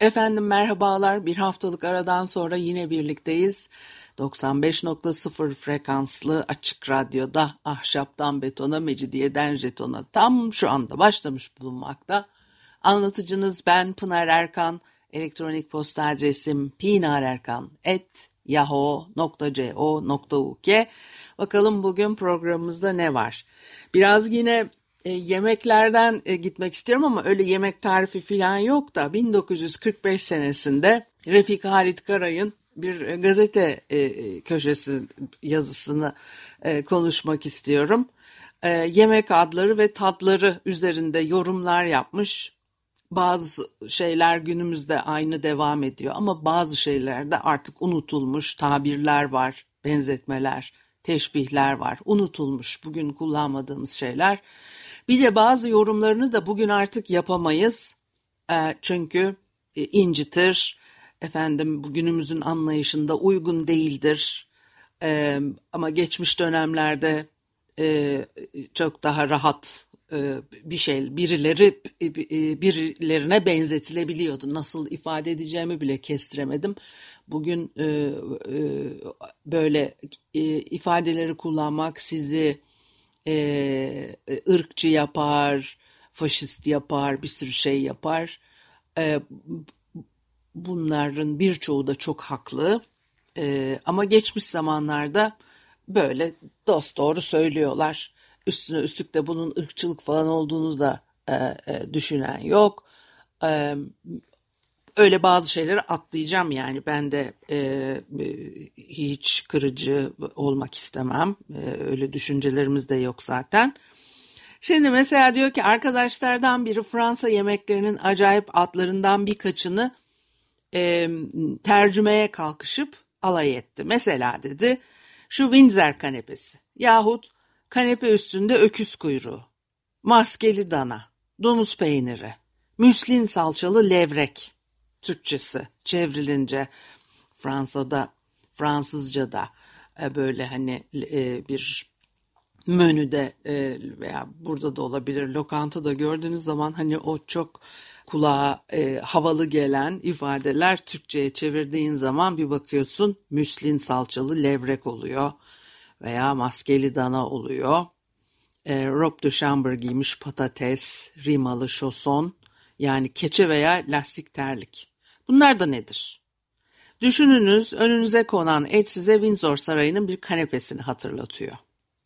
Efendim merhabalar. Bir haftalık aradan sonra yine birlikteyiz. 95.0 frekanslı açık radyoda ahşaptan betona, mecidiyeden jetona tam şu anda başlamış bulunmakta. Anlatıcınız ben Pınar Erkan. Elektronik posta adresim pinarerkan.yahoo.co.uk Bakalım bugün programımızda ne var? Biraz yine e, yemeklerden e, gitmek istiyorum ama öyle yemek tarifi falan yok da 1945 senesinde Refik Halit Karay'ın bir gazete e, köşesi yazısını e, konuşmak istiyorum. E, yemek adları ve tatları üzerinde yorumlar yapmış. Bazı şeyler günümüzde aynı devam ediyor ama bazı şeylerde artık unutulmuş tabirler var, benzetmeler, teşbihler var. Unutulmuş bugün kullanmadığımız şeyler. Bir de bazı yorumlarını da bugün artık yapamayız. E, çünkü e, incitir, efendim bugünümüzün anlayışında uygun değildir. E, ama geçmiş dönemlerde e, çok daha rahat e, bir şey birileri e, birilerine benzetilebiliyordu. Nasıl ifade edeceğimi bile kestiremedim. Bugün e, e, böyle e, ifadeleri kullanmak sizi e, ırkçı yapar, faşist yapar, bir sürü şey yapar. E, bunların birçoğu da çok haklı. E, ama geçmiş zamanlarda böyle dost doğru söylüyorlar. Üstüne üstlük de bunun ırkçılık falan olduğunu da e, e, düşünen yok. E, öyle bazı şeyleri atlayacağım yani ben de e, hiç kırıcı olmak istemem e, öyle düşüncelerimiz de yok zaten. Şimdi mesela diyor ki arkadaşlardan biri Fransa yemeklerinin acayip adlarından birkaçını e, tercümeye kalkışıp alay etti. Mesela dedi şu Windsor kanepesi yahut kanepe üstünde öküz kuyruğu, maskeli dana, domuz peyniri, müslin salçalı levrek Türkçesi çevrilince Fransa'da Fransızca'da e, böyle hani e, bir menüde e, veya burada da olabilir lokantada gördüğünüz zaman hani o çok kulağa e, havalı gelen ifadeler Türkçe'ye çevirdiğin zaman bir bakıyorsun müslin salçalı levrek oluyor veya maskeli dana oluyor. E, robe de chambre giymiş patates, rimalı şoson yani keçe veya lastik terlik. Bunlar da nedir? Düşününüz önünüze konan et size Windsor Sarayı'nın bir kanepesini hatırlatıyor.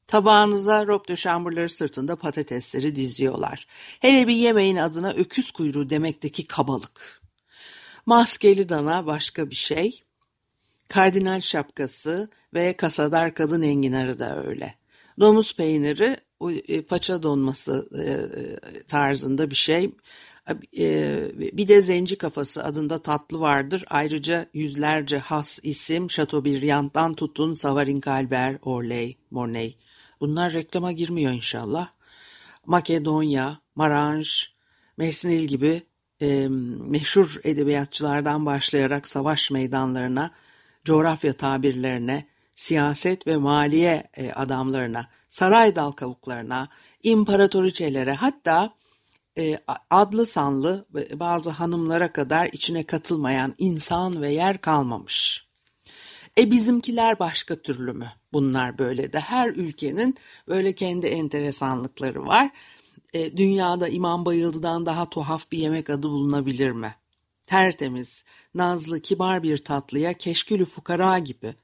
Tabağınıza rob de chamberları sırtında patatesleri diziyorlar. Hele bir yemeğin adına öküz kuyruğu demekteki kabalık. Maskeli dana başka bir şey. Kardinal şapkası ve kasadar kadın enginarı da öyle. Domuz peyniri e, paça donması e, e, tarzında bir şey. Bir de Zenci Kafası adında tatlı vardır. Ayrıca yüzlerce has isim Chateaubriand'dan tutun Savarin Kalber, Orley, Mornay. Bunlar reklama girmiyor inşallah. Makedonya, Maranj, Mersinil gibi e, meşhur edebiyatçılardan başlayarak savaş meydanlarına, coğrafya tabirlerine, siyaset ve maliye e, adamlarına, saray dal kavuklarına, imparatoriçelere hatta e, adlı sanlı bazı hanımlara kadar içine katılmayan insan ve yer kalmamış. E bizimkiler başka türlü mü? Bunlar böyle de her ülkenin böyle kendi enteresanlıkları var. E, dünyada İmam Bayıldı'dan daha tuhaf bir yemek adı bulunabilir mi? Tertemiz, nazlı, kibar bir tatlıya keşkülü fukara gibi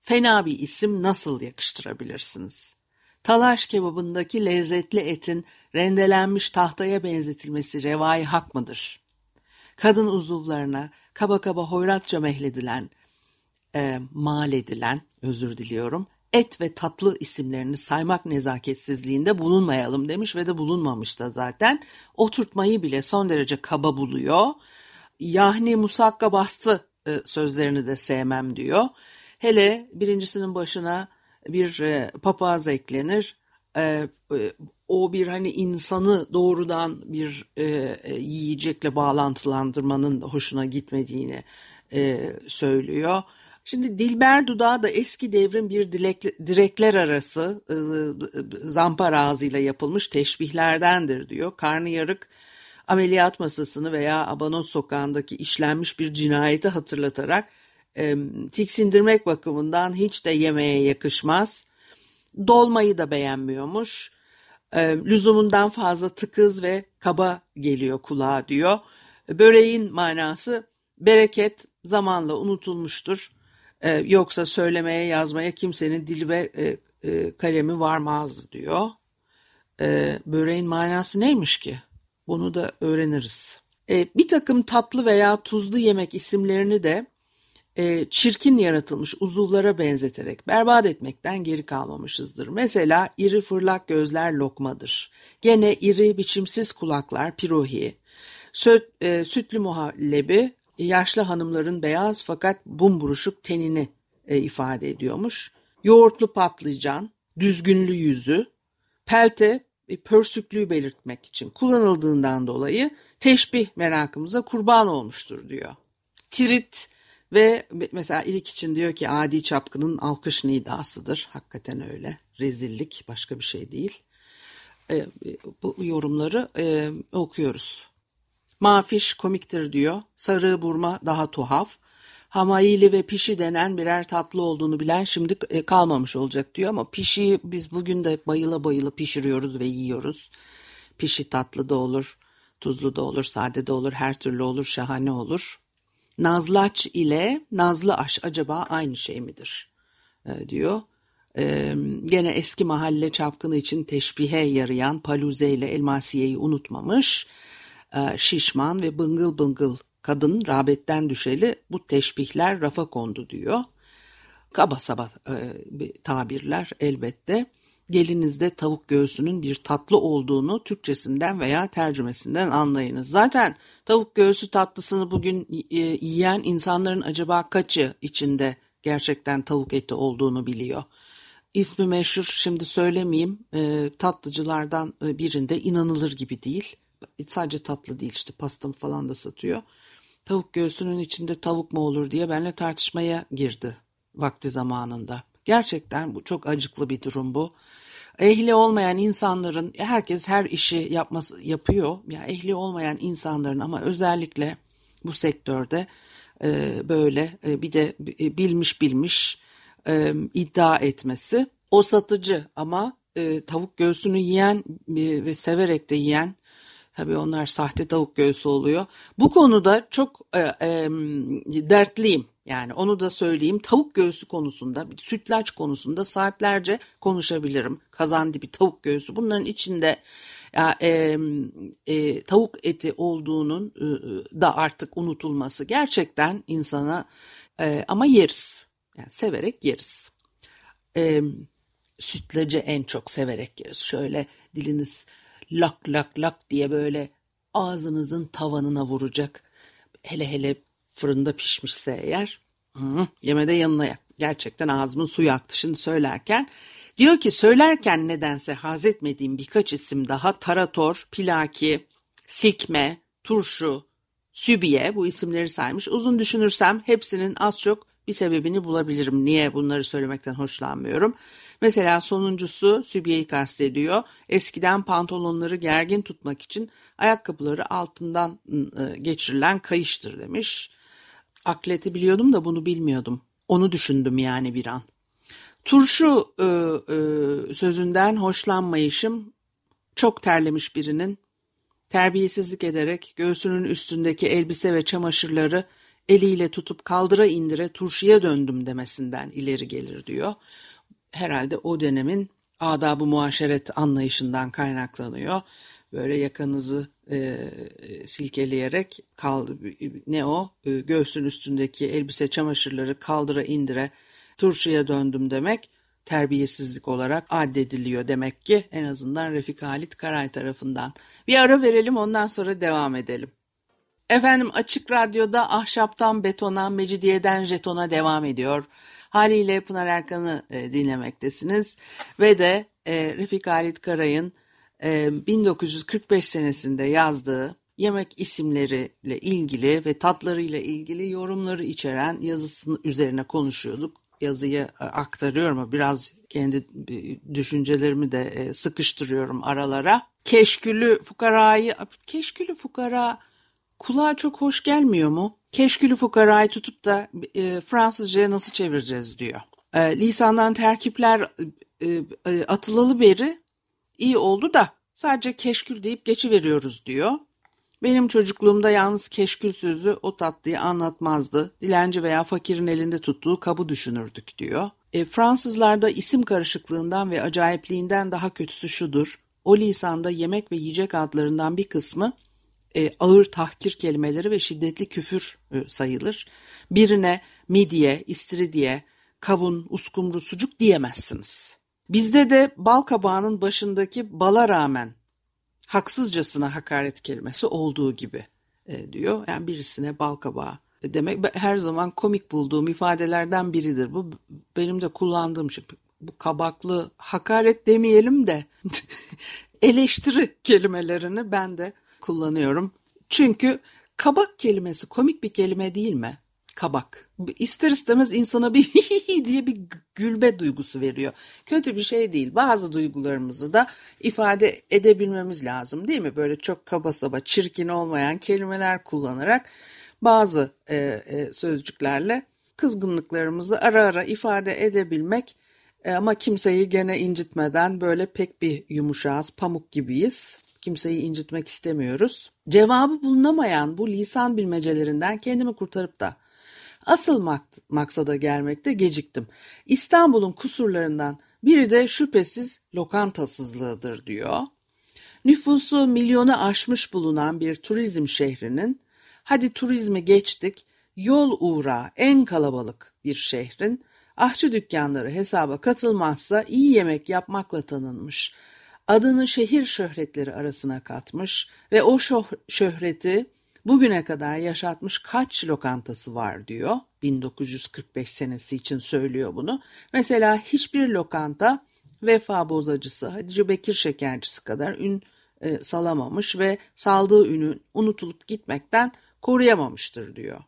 fena bir isim nasıl yakıştırabilirsiniz? Talaş kebabındaki lezzetli etin rendelenmiş tahtaya benzetilmesi revai hak mıdır? Kadın uzuvlarına kaba kaba hoyratça mehledilen, e, mal edilen, özür diliyorum, et ve tatlı isimlerini saymak nezaketsizliğinde bulunmayalım demiş ve de bulunmamış da zaten. Oturtmayı bile son derece kaba buluyor. Yahni musakka bastı e, sözlerini de sevmem diyor. Hele birincisinin başına bir e, papaz eklenir. E, e, o bir hani insanı doğrudan bir e, e, yiyecekle bağlantılandırmanın hoşuna gitmediğini e, söylüyor. Şimdi Dilber Dudağı da eski devrin bir dilek, direkler arası e, zampar ağzıyla yapılmış teşbihlerdendir diyor. Karnıyarık ameliyat masasını veya Abanos sokağındaki işlenmiş bir cinayeti hatırlatarak e, tiksindirmek bakımından hiç de yemeğe yakışmaz. Dolmayı da beğenmiyormuş. E, lüzumundan fazla tıkız ve kaba geliyor kulağa diyor. Böreğin manası bereket zamanla unutulmuştur. E, yoksa söylemeye yazmaya kimsenin dili ve e, e, kalemi varmaz diyor. E, böreğin manası neymiş ki? Bunu da öğreniriz. E, bir takım tatlı veya tuzlu yemek isimlerini de e, çirkin yaratılmış uzuvlara benzeterek berbat etmekten geri kalmamışızdır. Mesela iri fırlak gözler lokmadır. Gene iri biçimsiz kulaklar pirohi. Söt, e, sütlü muhallebi yaşlı hanımların beyaz fakat bumburuşuk tenini e, ifade ediyormuş. Yoğurtlu patlıcan, düzgünlü yüzü, pelte ve pörsüklüğü belirtmek için kullanıldığından dolayı teşbih merakımıza kurban olmuştur diyor. Tirit ve mesela ilk için diyor ki adi çapkının alkış nidasıdır. Hakikaten öyle. Rezillik başka bir şey değil. E, bu yorumları e, okuyoruz. Mafiş komiktir diyor. Sarı burma daha tuhaf. Hamayili ve pişi denen birer tatlı olduğunu bilen şimdi e, kalmamış olacak diyor ama pişiyi biz bugün de bayıla bayıla pişiriyoruz ve yiyoruz. Pişi tatlı da olur, tuzlu da olur, sade de olur, her türlü olur, şahane olur. Nazlaç ile nazlı aş acaba aynı şey midir? E, diyor. E, gene eski mahalle çapkını için teşbihe yarayan Paluze ile Elmasiye'yi unutmamış. E, şişman ve bıngıl bıngıl kadın rağbetten düşeli bu teşbihler rafa kondu diyor. Kaba saba e, tabirler elbette. Gelinizde tavuk göğsünün bir tatlı olduğunu Türkçesinden veya tercümesinden anlayınız. Zaten tavuk göğsü tatlısını bugün e, yiyen insanların acaba kaçı içinde gerçekten tavuk eti olduğunu biliyor. İsmi meşhur şimdi söylemeyeyim e, tatlıcılardan e, birinde inanılır gibi değil. Sadece tatlı değil işte pastım falan da satıyor. Tavuk göğsünün içinde tavuk mu olur diye benimle tartışmaya girdi vakti zamanında. Gerçekten bu çok acıklı bir durum bu. Ehli olmayan insanların herkes her işi yapması yapıyor. Ya yani ehli olmayan insanların ama özellikle bu sektörde e, böyle e, bir de e, bilmiş bilmiş e, iddia etmesi. O satıcı ama e, tavuk göğsünü yiyen e, ve severek de yiyen Tabii onlar sahte tavuk göğsü oluyor. Bu konuda çok e, e, dertliyim. Yani onu da söyleyeyim. Tavuk göğsü konusunda, sütlaç konusunda saatlerce konuşabilirim. Kazan dibi tavuk göğsü. Bunların içinde ya, e, e, tavuk eti olduğunun e, da artık unutulması gerçekten insana e, ama yeriz. Yani severek yeriz. E, sütlacı en çok severek yeriz. Şöyle diliniz lak lak lak diye böyle ağzınızın tavanına vuracak. Hele hele fırında pişmişse eğer hı, yemede yanına yak. Gerçekten ağzımın suyu aktı şimdi söylerken. Diyor ki söylerken nedense haz etmediğim birkaç isim daha tarator, pilaki, sikme, turşu, sübiye bu isimleri saymış. Uzun düşünürsem hepsinin az çok bir sebebini bulabilirim. Niye bunları söylemekten hoşlanmıyorum. Mesela sonuncusu Sübiye'yi kastediyor. Eskiden pantolonları gergin tutmak için ayakkabıları altından ıı, geçirilen kayıştır demiş. Akleti biliyordum da bunu bilmiyordum. Onu düşündüm yani bir an. Turşu e, e, sözünden hoşlanmayışım çok terlemiş birinin terbiyesizlik ederek göğsünün üstündeki elbise ve çamaşırları eliyle tutup kaldıra indire turşuya döndüm demesinden ileri gelir diyor herhalde o dönemin adab-ı muaşeret anlayışından kaynaklanıyor. Böyle yakanızı e, silkeleyerek kaldı ne o e, göğsün üstündeki elbise çamaşırları kaldıra indire turşuya döndüm demek terbiyesizlik olarak addediliyor demek ki en azından Refik Halit Karay tarafından. Bir ara verelim ondan sonra devam edelim. Efendim Açık Radyo'da ahşaptan betona, mecidiyeden jetona devam ediyor. Haliyle Pınar Erkan'ı e, dinlemektesiniz ve de e, Refik Halit Karay'ın e, 1945 senesinde yazdığı yemek isimleriyle ilgili ve tatlarıyla ilgili yorumları içeren yazısının üzerine konuşuyorduk. Yazıyı e, aktarıyorum biraz kendi e, düşüncelerimi de e, sıkıştırıyorum aralara. keşkülü fukarayı, keşkülü fukara kulağa çok hoş gelmiyor mu? Keşkülü fukarayı tutup da e, Fransızcaya nasıl çevireceğiz diyor. E, lisandan terkipler e, e, atılalı beri iyi oldu da sadece keşkül deyip geçiveriyoruz diyor. Benim çocukluğumda yalnız keşkül sözü o tatlıyı anlatmazdı. Dilenci veya fakirin elinde tuttuğu kabı düşünürdük diyor. E, Fransızlarda isim karışıklığından ve acayipliğinden daha kötüsü şudur. O lisanda yemek ve yiyecek adlarından bir kısmı e, ağır tahkir kelimeleri ve şiddetli küfür e, sayılır. Birine midye, istiridye, kavun, uskumru, sucuk diyemezsiniz. Bizde de bal kabağının başındaki bala rağmen haksızcasına hakaret kelimesi olduğu gibi e, diyor. Yani birisine bal kabağı demek her zaman komik bulduğum ifadelerden biridir. Bu benim de kullandığım şey. Bu kabaklı hakaret demeyelim de eleştiri kelimelerini ben de kullanıyorum. Çünkü kabak kelimesi komik bir kelime değil mi? kabak. İster istemez insana bir diye bir gülme duygusu veriyor. Kötü bir şey değil. Bazı duygularımızı da ifade edebilmemiz lazım değil mi? Böyle çok kaba saba, çirkin olmayan kelimeler kullanarak bazı e, e, sözcüklerle kızgınlıklarımızı ara ara ifade edebilmek e, ama kimseyi gene incitmeden böyle pek bir yumuşağız, pamuk gibiyiz. Kimseyi incitmek istemiyoruz. Cevabı bulunamayan bu lisan bilmecelerinden kendimi kurtarıp da Asıl mak- maksada gelmekte geciktim. İstanbul'un kusurlarından biri de şüphesiz lokantasızlığıdır diyor. Nüfusu milyonu aşmış bulunan bir turizm şehrinin, hadi turizmi geçtik, yol uğra en kalabalık bir şehrin, ahçı dükkanları hesaba katılmazsa iyi yemek yapmakla tanınmış. Adını şehir şöhretleri arasına katmış ve o şöhreti bugüne kadar yaşatmış kaç lokantası var diyor. 1945 senesi için söylüyor bunu. Mesela hiçbir lokanta vefa bozacısı Hatice Bekir şekercisi kadar ün e, salamamış ve saldığı ünü unutulup gitmekten koruyamamıştır diyor.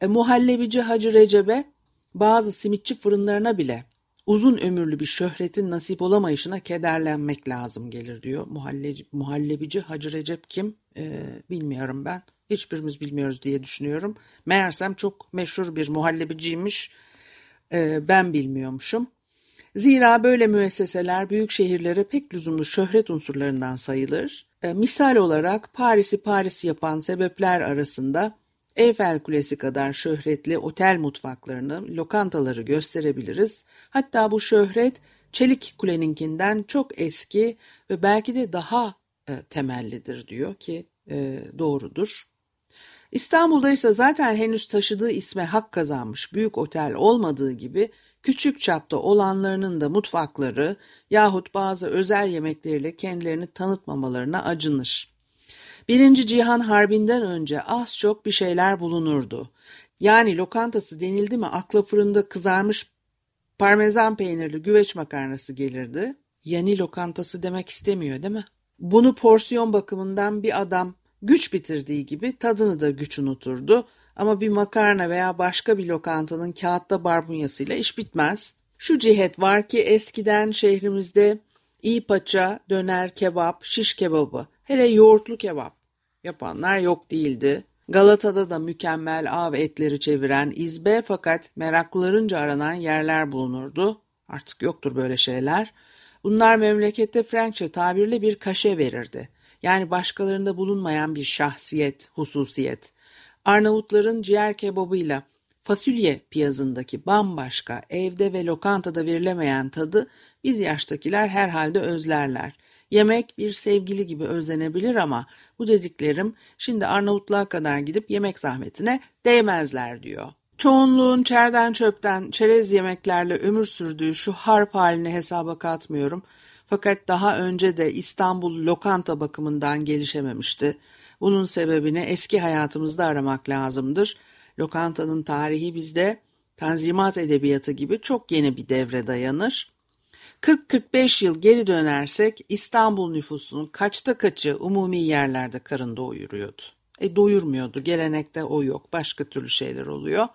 E, muhallebici Hacı Recep'e bazı simitçi fırınlarına bile uzun ömürlü bir şöhretin nasip olamayışına kederlenmek lazım gelir diyor. Muhalle, muhallebici Hacı Recep kim ee, bilmiyorum ben. Hiçbirimiz bilmiyoruz diye düşünüyorum. Meğersem çok meşhur bir muhallebiciymiş. Ee, ben bilmiyormuşum. Zira böyle müesseseler büyük şehirlere pek lüzumlu şöhret unsurlarından sayılır. Ee, misal olarak Paris'i Paris yapan sebepler arasında Eyfel Kulesi kadar şöhretli otel mutfaklarını, lokantaları gösterebiliriz. Hatta bu şöhret Çelik Kule'ninkinden çok eski ve belki de daha e, temellidir diyor ki e, doğrudur. İstanbul'da ise zaten henüz taşıdığı isme hak kazanmış büyük otel olmadığı gibi küçük çapta olanlarının da mutfakları yahut bazı özel yemekleriyle kendilerini tanıtmamalarına acınır. Birinci Cihan Harbi'nden önce az çok bir şeyler bulunurdu. Yani lokantası denildi mi akla fırında kızarmış parmesan peynirli güveç makarnası gelirdi. Yani lokantası demek istemiyor değil mi? Bunu porsiyon bakımından bir adam güç bitirdiği gibi tadını da güç unuturdu. Ama bir makarna veya başka bir lokantanın kağıtta barbunyasıyla iş bitmez. Şu cihet var ki eskiden şehrimizde iyi paça, döner, kebap, şiş kebabı, hele yoğurtlu kebap yapanlar yok değildi. Galata'da da mükemmel av etleri çeviren izbe fakat meraklılarınca aranan yerler bulunurdu. Artık yoktur böyle şeyler. Bunlar memlekette Frankçe tabirle bir kaşe verirdi. Yani başkalarında bulunmayan bir şahsiyet, hususiyet. Arnavutların ciğer kebabıyla fasulye piyazındaki bambaşka evde ve lokantada verilemeyen tadı biz yaştakiler herhalde özlerler. Yemek bir sevgili gibi özlenebilir ama bu dediklerim şimdi Arnavutluğa kadar gidip yemek zahmetine değmezler diyor. Çoğunluğun çerden çöpten çerez yemeklerle ömür sürdüğü şu harp halini hesaba katmıyorum. Fakat daha önce de İstanbul lokanta bakımından gelişememişti. Bunun sebebini eski hayatımızda aramak lazımdır. Lokantanın tarihi bizde Tanzimat Edebiyatı gibi çok yeni bir devre dayanır. 40-45 yıl geri dönersek İstanbul nüfusunun kaçta kaçı umumi yerlerde karın doyuruyordu. E doyurmuyordu. Gelenekte o yok. Başka türlü şeyler oluyor.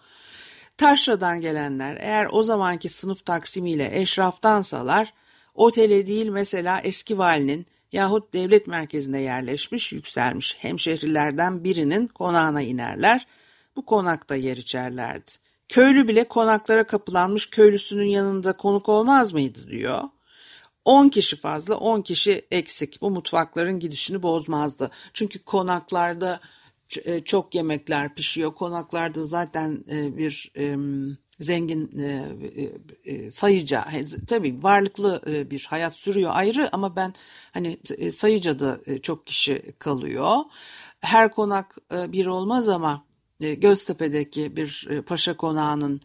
Taşra'dan gelenler eğer o zamanki sınıf taksimiyle eşraftansalar otele değil mesela eski valinin yahut devlet merkezine yerleşmiş, yükselmiş hemşehrilerden birinin konağına inerler. Bu konakta yer içerlerdi. Köylü bile konaklara kapılanmış köylüsünün yanında konuk olmaz mıydı diyor. 10 kişi fazla 10 kişi eksik bu mutfakların gidişini bozmazdı. Çünkü konaklarda e, çok yemekler pişiyor. Konaklarda zaten e, bir zengin e, sayıca tabii varlıklı bir hayat sürüyor ayrı ama ben hani sayıca da çok kişi kalıyor. Her konak bir olmaz ama Göztepe'deki bir paşa konağının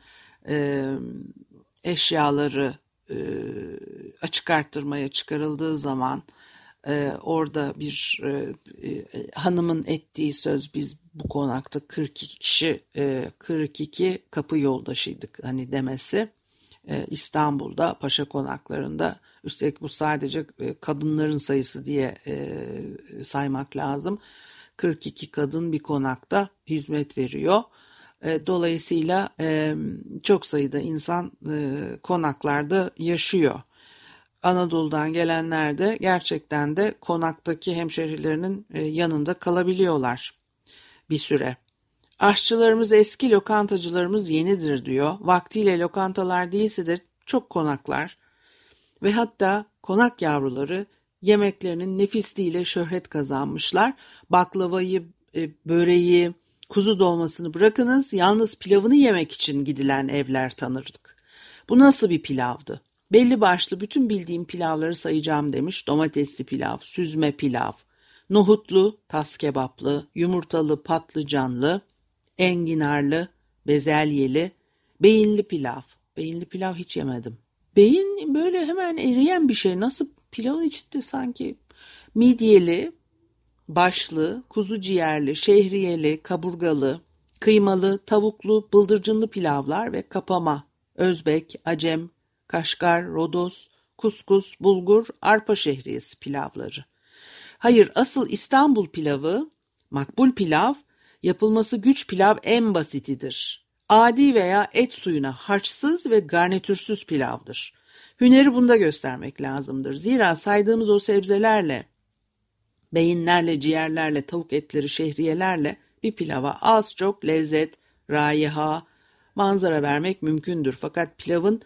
eşyaları açık arttırmaya çıkarıldığı zaman e, orada bir e, e, hanımın ettiği söz biz bu konakta 42 kişi e, 42 kapı yoldaşıydık hani demesi e, İstanbul'da paşa konaklarında. Üstelik bu sadece e, kadınların sayısı diye e, saymak lazım 42 kadın bir konakta hizmet veriyor. E, dolayısıyla e, çok sayıda insan e, konaklarda yaşıyor. Anadolu'dan gelenler de gerçekten de konaktaki hemşehrilerinin e, yanında kalabiliyorlar bir süre. Aşçılarımız eski, lokantacılarımız yenidir diyor. Vaktiyle lokantalar değilse de çok konaklar ve hatta konak yavruları yemeklerinin nefisliğiyle şöhret kazanmışlar. Baklavayı, e, böreği, kuzu dolmasını bırakınız yalnız pilavını yemek için gidilen evler tanırdık. Bu nasıl bir pilavdı? Belli başlı bütün bildiğim pilavları sayacağım demiş. Domatesli pilav, süzme pilav, nohutlu, tas kebaplı, yumurtalı, patlıcanlı, enginarlı, bezelyeli, beyinli pilav. Beyinli pilav hiç yemedim. Beyin böyle hemen eriyen bir şey. Nasıl pilavın içinde sanki midyeli, başlı, kuzu ciğerli, şehriyeli, kaburgalı, kıymalı, tavuklu, bıldırcınlı pilavlar ve kapama, Özbek, Acem, Kaşgar, Rodos, kuskus, bulgur, arpa şehriyesi pilavları. Hayır asıl İstanbul pilavı, makbul pilav, yapılması güç pilav en basitidir. Adi veya et suyuna harçsız ve garnitürsüz pilavdır. Hüneri bunda göstermek lazımdır. Zira saydığımız o sebzelerle, beyinlerle, ciğerlerle, tavuk etleri, şehriyelerle bir pilava az çok lezzet, raiha, manzara vermek mümkündür. Fakat pilavın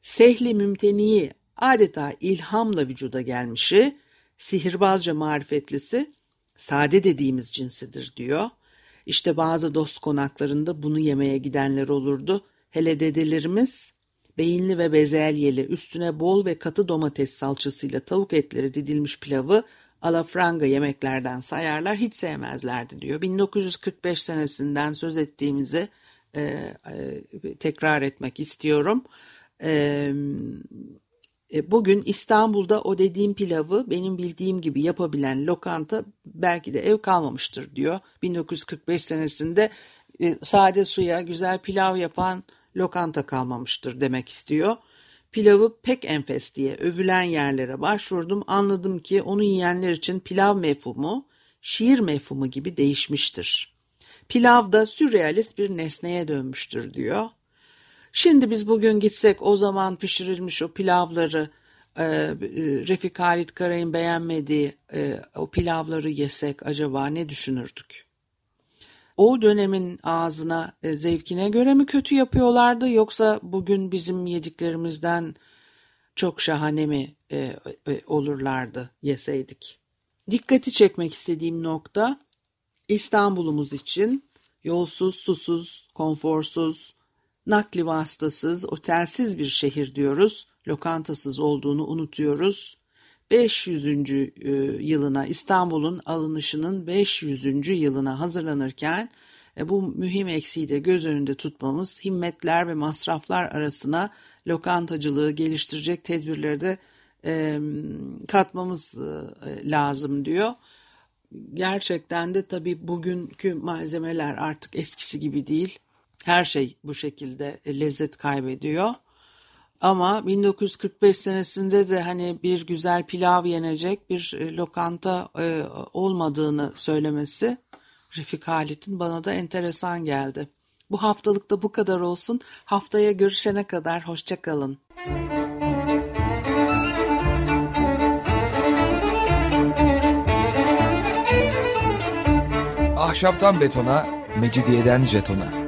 sehli mümteniyi adeta ilhamla vücuda gelmişi, sihirbazca marifetlisi, sade dediğimiz cinsidir diyor. İşte bazı dost konaklarında bunu yemeye gidenler olurdu. Hele dedelerimiz beyinli ve bezelyeli üstüne bol ve katı domates salçasıyla tavuk etleri didilmiş pilavı alafranga yemeklerden sayarlar hiç sevmezlerdi diyor. 1945 senesinden söz ettiğimizi e, e, tekrar etmek istiyorum. E, bugün İstanbul'da o dediğim pilavı benim bildiğim gibi yapabilen lokanta belki de ev kalmamıştır diyor. 1945 senesinde e, sade suya güzel pilav yapan lokanta kalmamıştır demek istiyor. Pilavı pek enfes diye övülen yerlere başvurdum. Anladım ki onu yiyenler için pilav mefhumu şiir mefhumu gibi değişmiştir. Pilav da sürrealist bir nesneye dönmüştür diyor. Şimdi biz bugün gitsek o zaman pişirilmiş o pilavları e, e, Refik Halit Karay'ın beğenmediği e, o pilavları yesek acaba ne düşünürdük? O dönemin ağzına e, zevkine göre mi kötü yapıyorlardı yoksa bugün bizim yediklerimizden çok şahane mi e, e, olurlardı yeseydik? Dikkati çekmek istediğim nokta İstanbul'umuz için yolsuz, susuz, konforsuz, nakli vasıtasız, otelsiz bir şehir diyoruz. Lokantasız olduğunu unutuyoruz. 500. E, yılına İstanbul'un alınışının 500. yılına hazırlanırken e, bu mühim eksiği de göz önünde tutmamız, himmetler ve masraflar arasına lokantacılığı geliştirecek tedbirleri de e, katmamız lazım diyor. Gerçekten de tabii bugünkü malzemeler artık eskisi gibi değil. Her şey bu şekilde lezzet kaybediyor. Ama 1945 senesinde de hani bir güzel pilav yenecek bir e, lokanta e, olmadığını söylemesi Refik Halit'in bana da enteresan geldi. Bu haftalık da bu kadar olsun. Haftaya görüşene kadar hoşçakalın. Ahşaptan betona, mecidiyeden jetona.